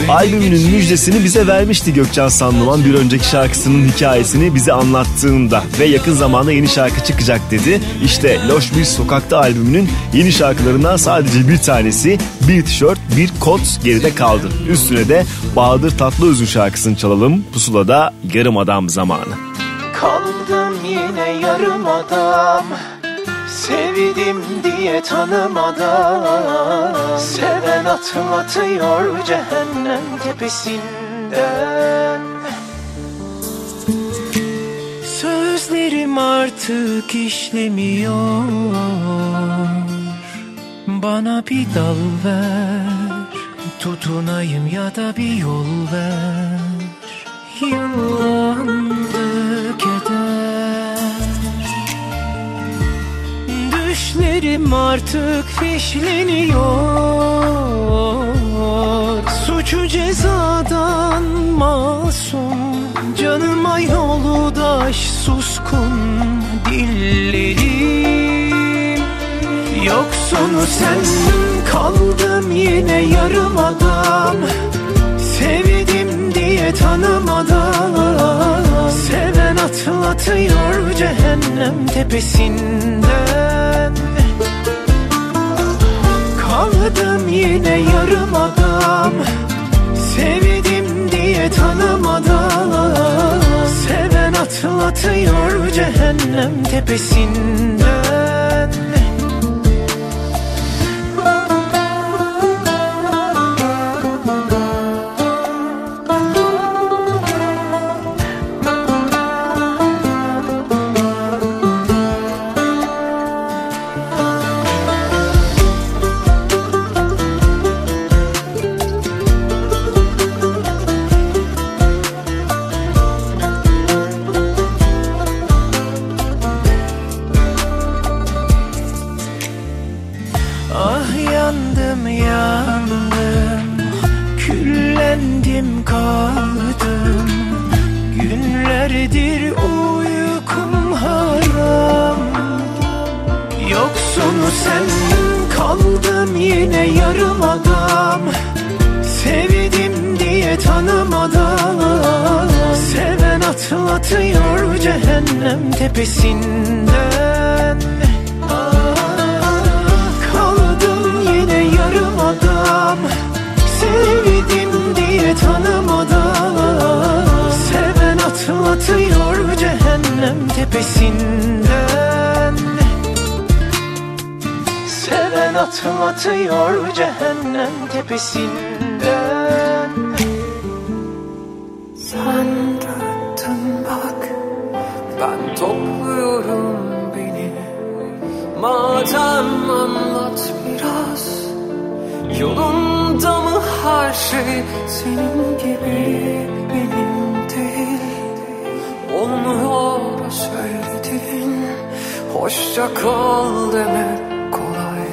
B: Albümünün müjdesini bize vermişti Gökcan Sanlıman bir önceki şarkısının hikayesini bize anlattığında ve yakın zamanda yeni şarkı çıkacak dedi. İşte Loş Bir Sokakta albümünün yeni şarkılarından sadece bir tanesi bir tişört bir kot geride kaldı. Üstüne de Bahadır Tatlıözü şarkısını çalalım. Pusula'da Yarım Adam Zamanı.
U: Kaldım yine yarım adam Sevdim diye tanımadan Seven atlatıyor cehennem tepesinden. Sözlerim artık işlemiyor. Bana bir dal ver Tutunayım ya da bir yol ver. Yıllandı Düşlerim artık fişleniyor Suçu cezadan masum. Canıma yoldaş suskun dillerim. Yoksunu sen kaldım yine yarım adam. Sevdim diye tanımadan. Seven atlatıyor cehennem tepesinden Kaldım yine yarım adam. Sevdim diye tanımadan Seven atlatıyor cehennem tepesinden Günlerdir uykum haram? Yoksunu sen kaldım yine yarım adam. Sevdim diye tanımadan Seven atlatıyor cehennem tepesinden. Kaldım yine yarım adam. Sevdim diye tanımadan cehennem tepesinden. Seven atlatıyor cehennem tepesinden.
V: Sen döndün bak. Ben topluyorum beni. Madem anlat biraz. Yolunda mı her şey senin gibi benim Olmuyor söyledin. Hoşça kal demek kolay.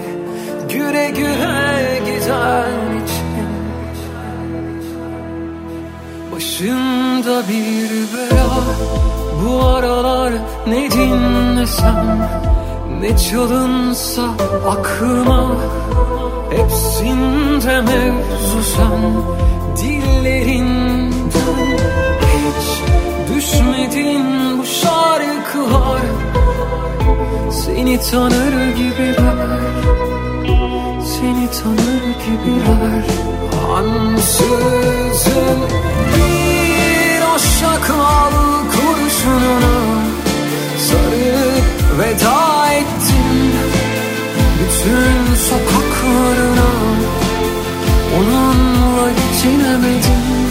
V: Güle güle giden için. Başımda bir bela. Bu aralar ne dinlesem Ne çalınsa aklıma Hepsinde mevzu sen Dillerinden Hiç düşmedin bu şarkılar. Seni tanır gibiler. Seni tanır gibiler. Ansızın bir aşak al kurşununa Sarıp veda ettim Bütün sokaklarına Onunla geçinemedim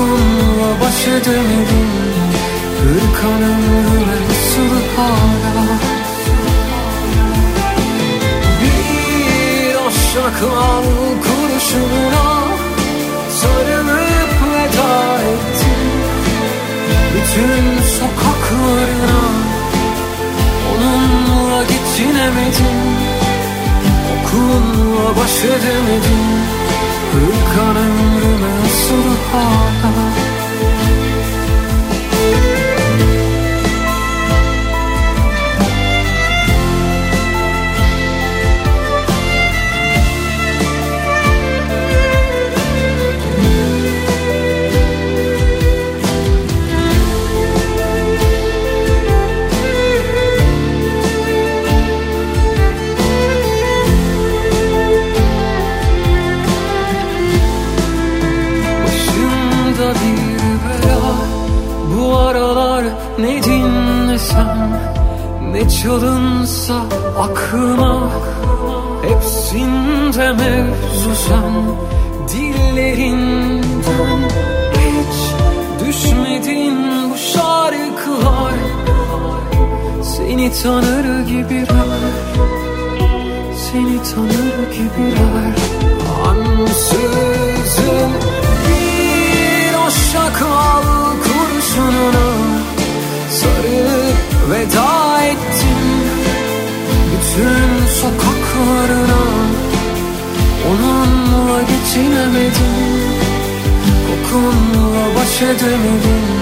V: Kokunla baş edemedim Hırkan ömrüme sığ hala Bir aşak al kurşununa Sarılıp veda ettim. Bütün sokaklarına Onunla geçinemedim. Okunla baş edemedim Hırkan ömrüme sığ hala Başımda Tanır gibiler Seni tanır gibiler Ansızın bir aşak al kurşununa Sarıp veda ettim Bütün sokaklarına Onunla geçinemedim Kokunla baş edemedim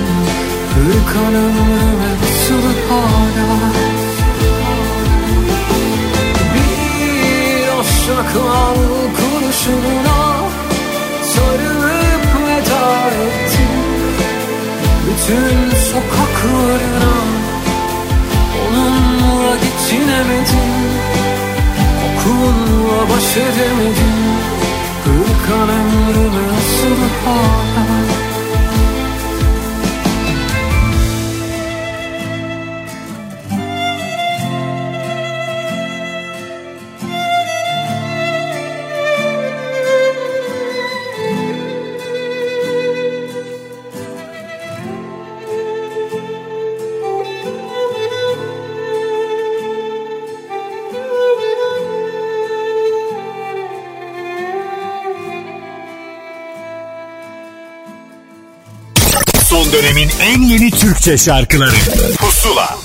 V: Hırkan ömrüme sığ hala Al kurşununa Sarılıp veda ettim Bütün sokaklarına Onunla geçinemedim Kokunla baş edemedim Hırkan ömrüme sığ hala
G: en yeni Türkçe şarkıları Pusula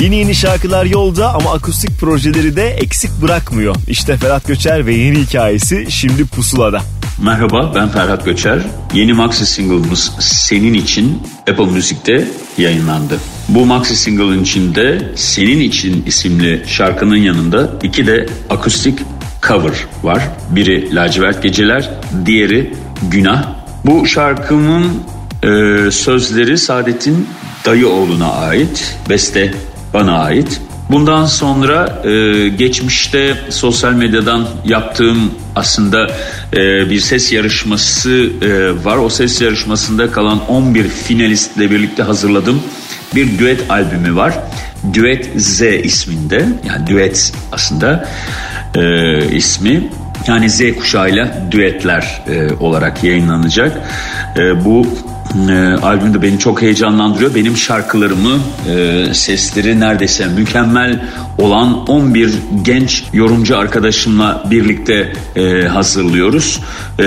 B: Yeni yeni şarkılar yolda ama akustik projeleri de eksik bırakmıyor. İşte Ferhat Göçer ve yeni hikayesi şimdi pusulada.
W: Merhaba ben Ferhat Göçer. Yeni maxi single'ımız Senin için Apple Müzik'te yayınlandı. Bu maxi single'ın içinde Senin için isimli şarkının yanında iki de akustik cover var. Biri Lacivert Geceler, diğeri Günah. Bu şarkımın e, sözleri Saadet'in dayıoğluna ait, beste bana ait. Bundan sonra e, geçmişte sosyal medyadan yaptığım aslında e, bir ses yarışması e, var. O ses yarışmasında kalan 11 finalistle birlikte hazırladığım bir düet albümü var. Düet Z isminde yani düet aslında e, ismi. Yani Z kuşağıyla düetler e, olarak yayınlanacak. E, bu e, albüm de beni çok heyecanlandırıyor. Benim şarkılarımı e, sesleri neredeyse mükemmel olan 11 genç yorumcu arkadaşımla birlikte e, hazırlıyoruz. E,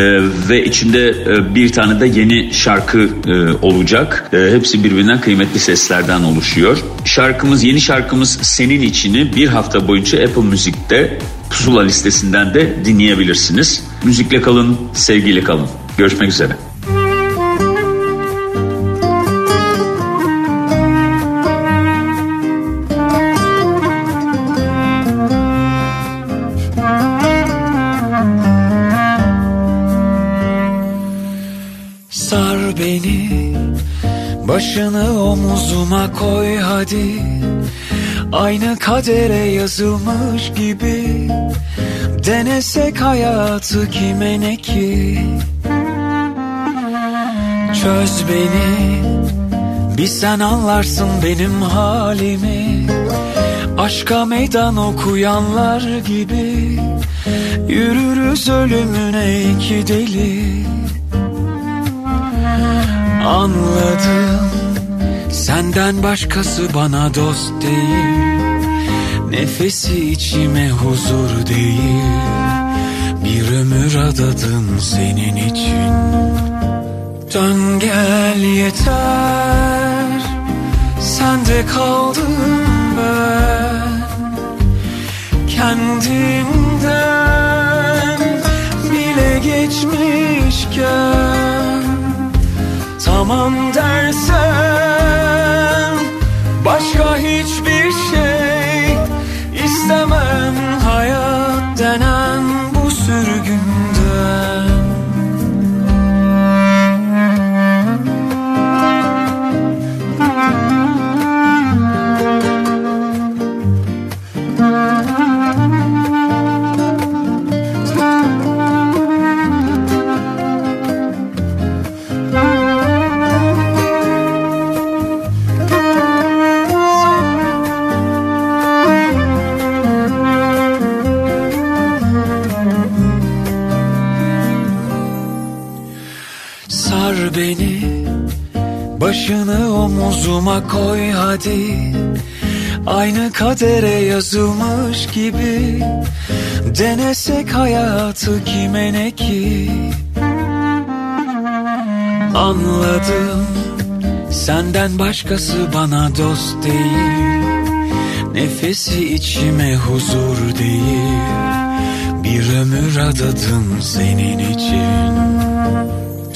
W: ve içinde e, bir tane de yeni şarkı e, olacak. E, hepsi birbirinden kıymetli seslerden oluşuyor. Şarkımız, yeni şarkımız Senin içini bir hafta boyunca Apple Müzik'te Pusula listesinden de dinleyebilirsiniz. Müzikle kalın, sevgiyle kalın. Görüşmek üzere.
V: Başını omuzuma koy hadi. Aynı kadere yazılmış gibi. Denesek hayatı kime ne ki? Çöz beni. Bir sen anlarsın benim halimi. Aşka meydan okuyanlar gibi. Yürürüz ölümüne iki deli. Anladım Senden başkası bana dost değil. Nefesi içime huzur değil. Bir ömür adadım senin için. Dön gel yeter. Sende kaldım ben. Kendimden bile geçmişken. Tamam dersen Başka hiçbir şey koy hadi. Aynı kadere yazılmış gibi Denesek hayatı kime ne ki? Anladım Senden başkası bana dost değil. Nefesi içime huzur değil. Bir ömür adadım senin için.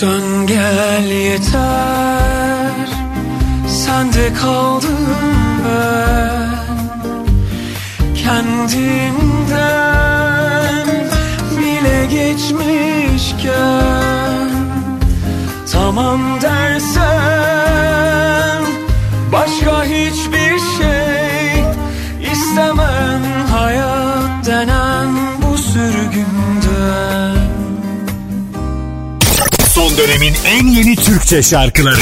V: Dön gel yeter Sende kaldım ben. Kendimden bile geçmişken. Tamam dersen Başka hiçbir şey istemem. Hayat denen bu sürgünden.
M: Son dönemin en yeni Türkçe şarkıları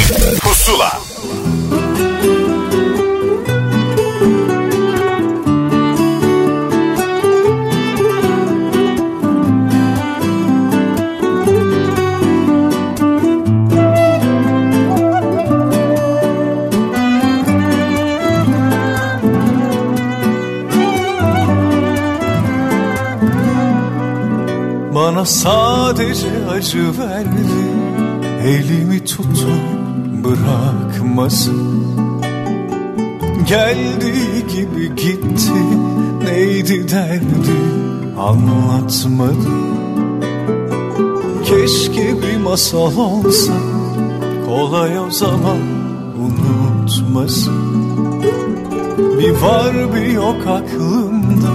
X: Bana sadece acı verdi Elimi tutup bırakmasın. Geldiği gibi gitti. Neydi derdi? Anlatmadı Keşke bir masal olsa. Kolay o zaman unutmasın. Bir var bir yok aklımda.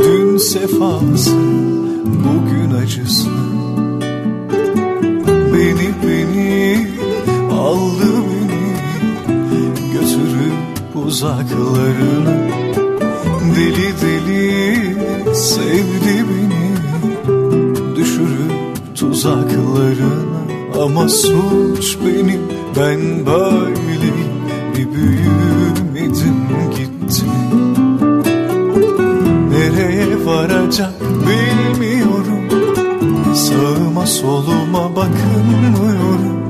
X: Dün sefası bugün acısı. Beni beni aldı beni. Götürüp uzaklarına. Deli deli sevdi beni. Düşürüp tuzaklarına. Ama suç benim ben böyle bir büyümedim gitti. Nereye varacak Sağıma soluma bakınmıyorum.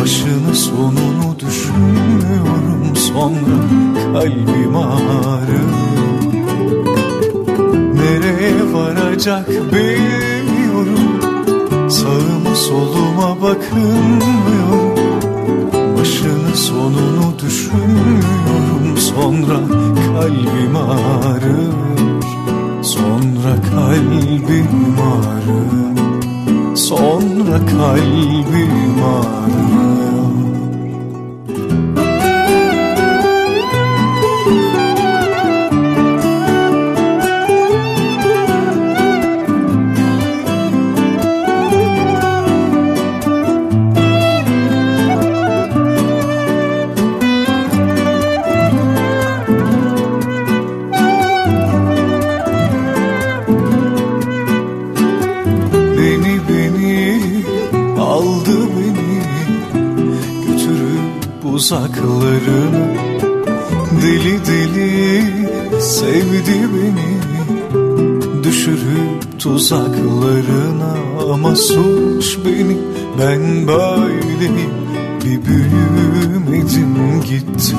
X: Başını sonunu düşünmüyorum. Sonra kalbim ağrır Nereye varacak bilmiyorum. Sağıma soluma bakınmıyorum. Başını sonunu düşünmüyorum. Sonra kalbim ağrır Sonra kalbim ağrır Sonra kalbim ağrır uzaklarına Deli deli sevdi beni düşürüp tuzaklarına. Ama suç benim ben böyleyim bir büyümedim gitti.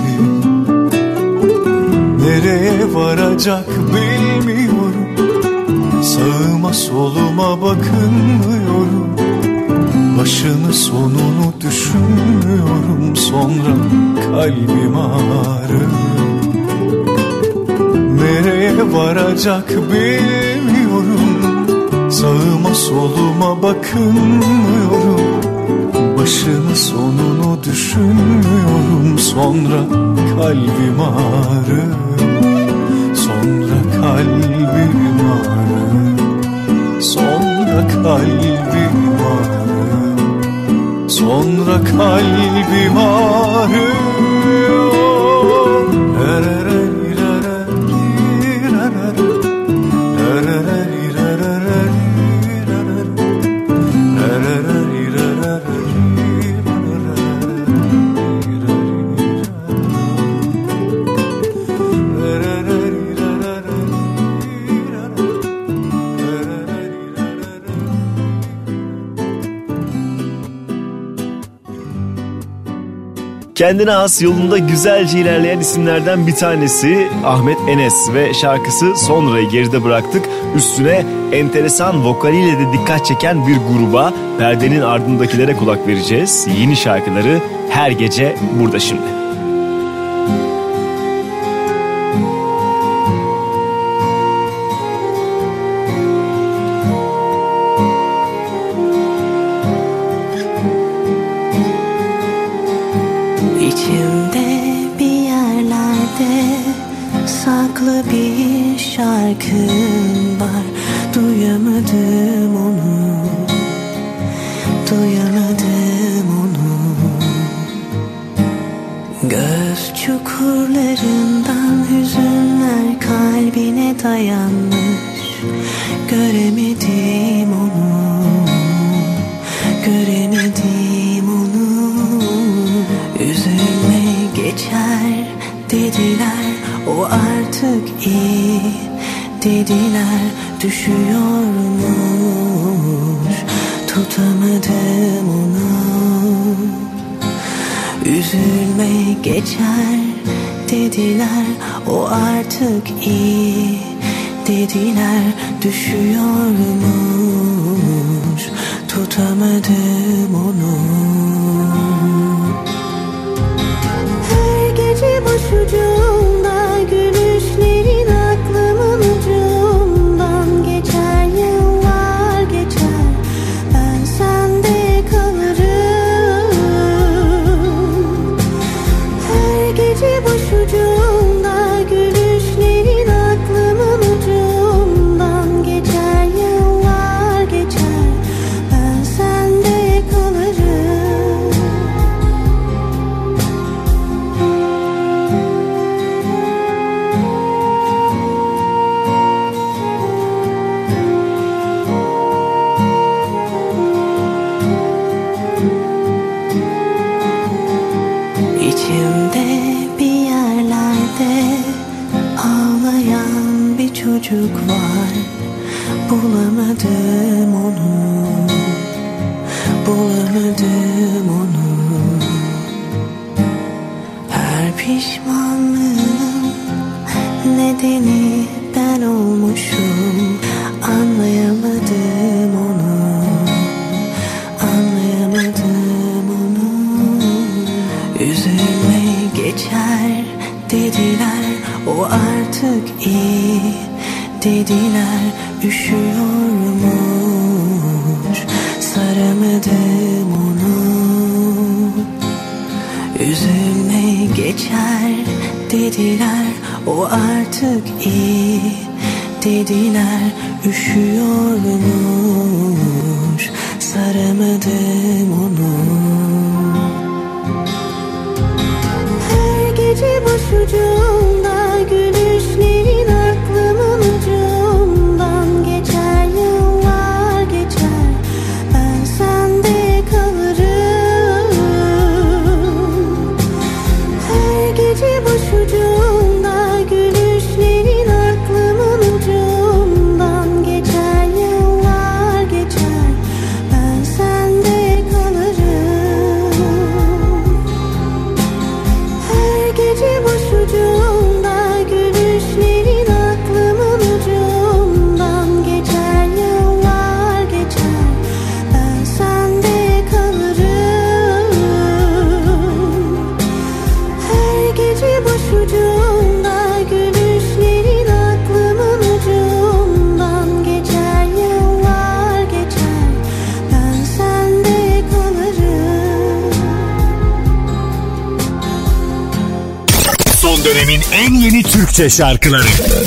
X: Nereye varacak bilmiyorum. Sağıma soluma bakınmıyorum Başını sonunu düşünmüyorum Sonra kalbim ağrır. Nereye varacak bilmiyorum Sağıma soluma bakınmıyorum. Başını sonunu düşünmüyorum Sonra kalbim ağrır. Sonra kalbim ağrır. Sonra kalbim Sonra kalbim ağrır
Y: Kendine has yolunda güzelce ilerleyen isimlerden bir tanesi Ahmet Enes ve şarkısı Sonra'yı geride bıraktık. Üstüne enteresan vokaliyle de dikkat çeken bir gruba perdenin ardındakilere kulak vereceğiz. Yeni şarkıları her gece burada şimdi.
Z: artık iyi Dediler
Y: üşüyormuş. Saramadım onu Üzülme geçer dediler O artık iyi Dediler üşüyormuş. Saramadım onu Her gece
G: başucum Türkçe şarkıları.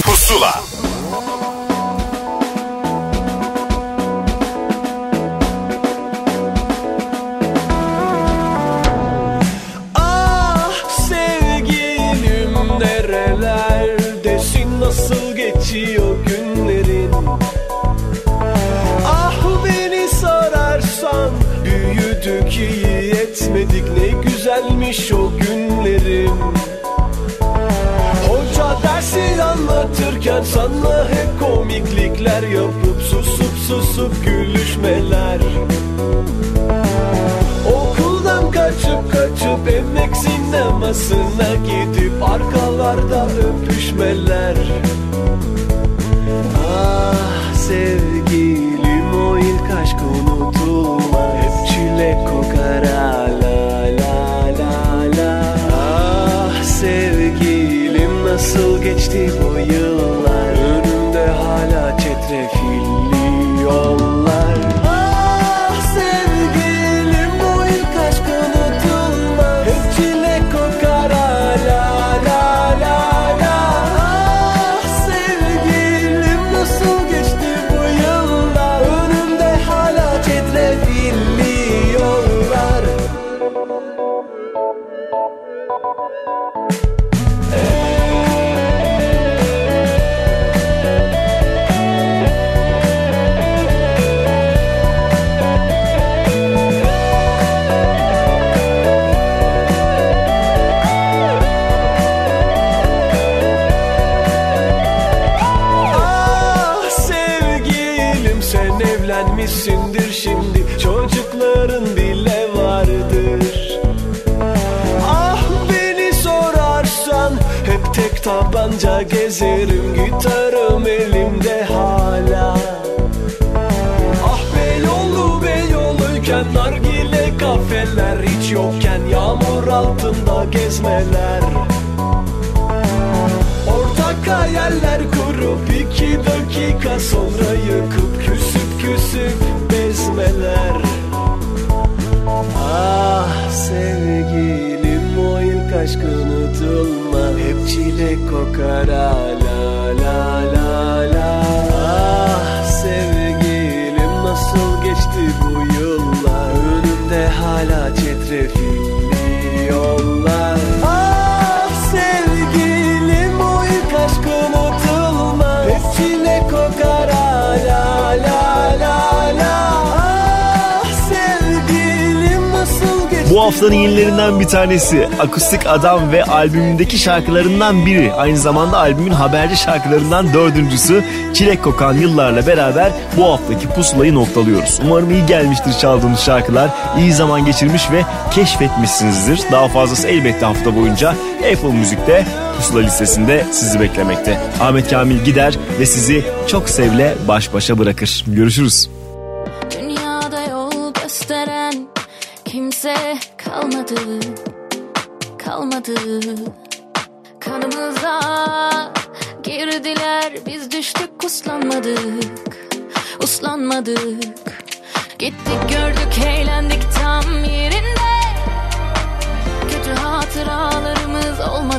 B: tanesi Akustik Adam ve albümündeki şarkılarından biri. Aynı zamanda albümün haberci şarkılarından dördüncüsü Çilek Kokan Yıllar'la beraber bu haftaki pusulayı noktalıyoruz. Umarım iyi gelmiştir çaldığımız şarkılar, iyi zaman geçirmiş ve keşfetmişsinizdir. Daha fazlası elbette hafta boyunca Apple Müzik'te pusula listesinde sizi beklemekte. Ahmet Kamil gider ve sizi çok sevle baş başa bırakır. Görüşürüz.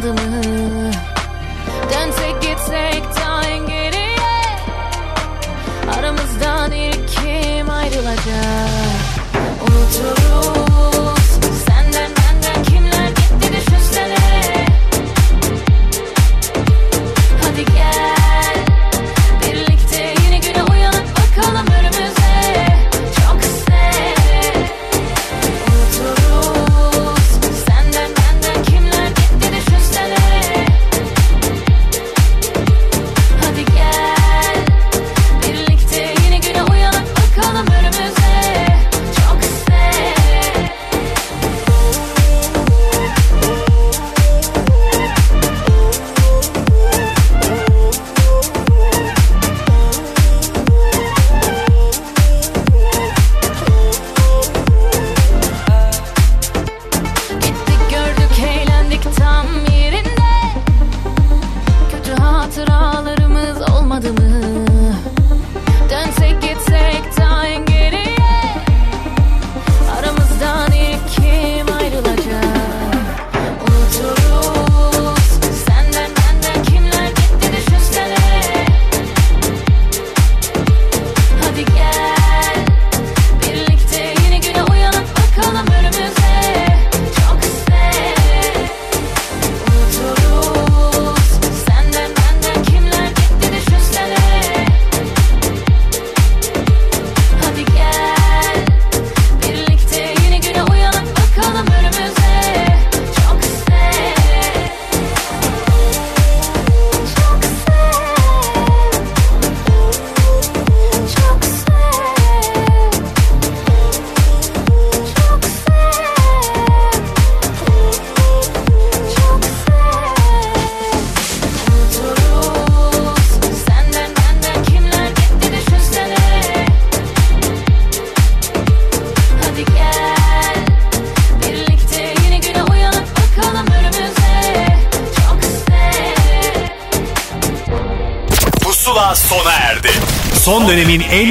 D: adımı Dönsek gitsek tan geriye. Aramızdan ilk kim ayrılacak? Unuturum